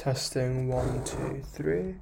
Testing one, two, three.